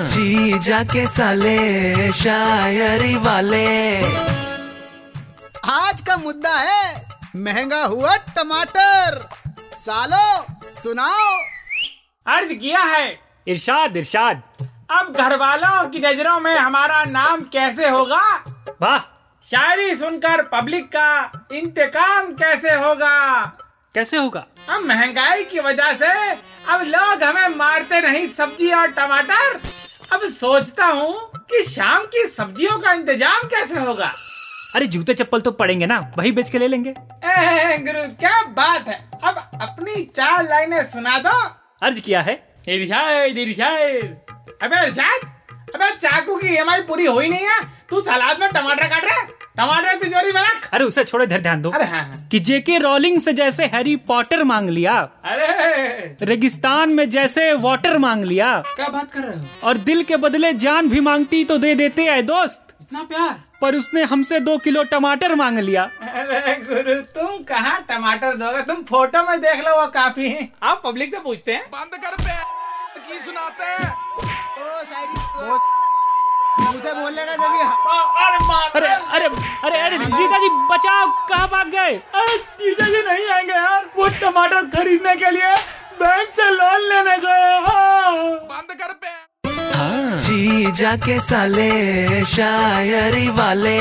जी जाके साले शायरी वाले। आज का मुद्दा है महँगा हुआ टमाटर। सालो सुनाओ। अर्ज़ किया है। इरशाद इरशाद। अब घर वालों की नज़रों में हमारा नाम कैसे होगा? वाह। शायरी सुनकर पब्लिक का इंतकाम कैसे होगा? कैसे होगा? अब महँगाई की वजह से अब लोग हमें मारते नहीं सब्ज़ी और टमाटर। अब सोचता हूँ कि शाम की सब्जियों का इंतज़ाम कैसे होगा। अरे जूते चप्पल तो पड़ेंगे ना वही बेच के ले लेंगे। ए, गुरु क्या बात है? अब अपनी चार लाइनें सुना दो। अर्ज़ किया है। इरशाद इरशाद अबे इरशाद अबे चाकू की ईएमआई पूरी हो ही नहीं है। तू सलाद में टमाटर काट रहा है? टमाटर तिजोरी में रख। अरे उसे छोड़ो इधर ध्यान दो। अरे हाँ हाँ। कि जेके रोलिंग से जैसे हैरी पॉटर मांग लिया अरे। रेगिस्तान में जैसे वाटर मांग लिया क्या बात कर रहे हो? और दिल के बदले जान भी मांगती तो दे देते है दोस्त। इतना प्यार। पर उसने हमसे दो किलो टमाटर मांग लिया। अरे गुरु तुम कहाँ टमाटर दोगे? तुम फ़ोटो में देख लो वो काफ़ी है। आप पब्लिक से पूछते हैं। बंद कर पे की सुनाते हैं? ओ शायरी मुझे बोलने का जब अरे अरे जीजा जी बचाओ कहाँ भाग गए? अरे जीजा जी नहीं आएँगे यार वो टमाटर खरीदने के लिए बैंक से लोन लेने गए हाँ। बंद कर पे। जीजा के साले शायरी वाले।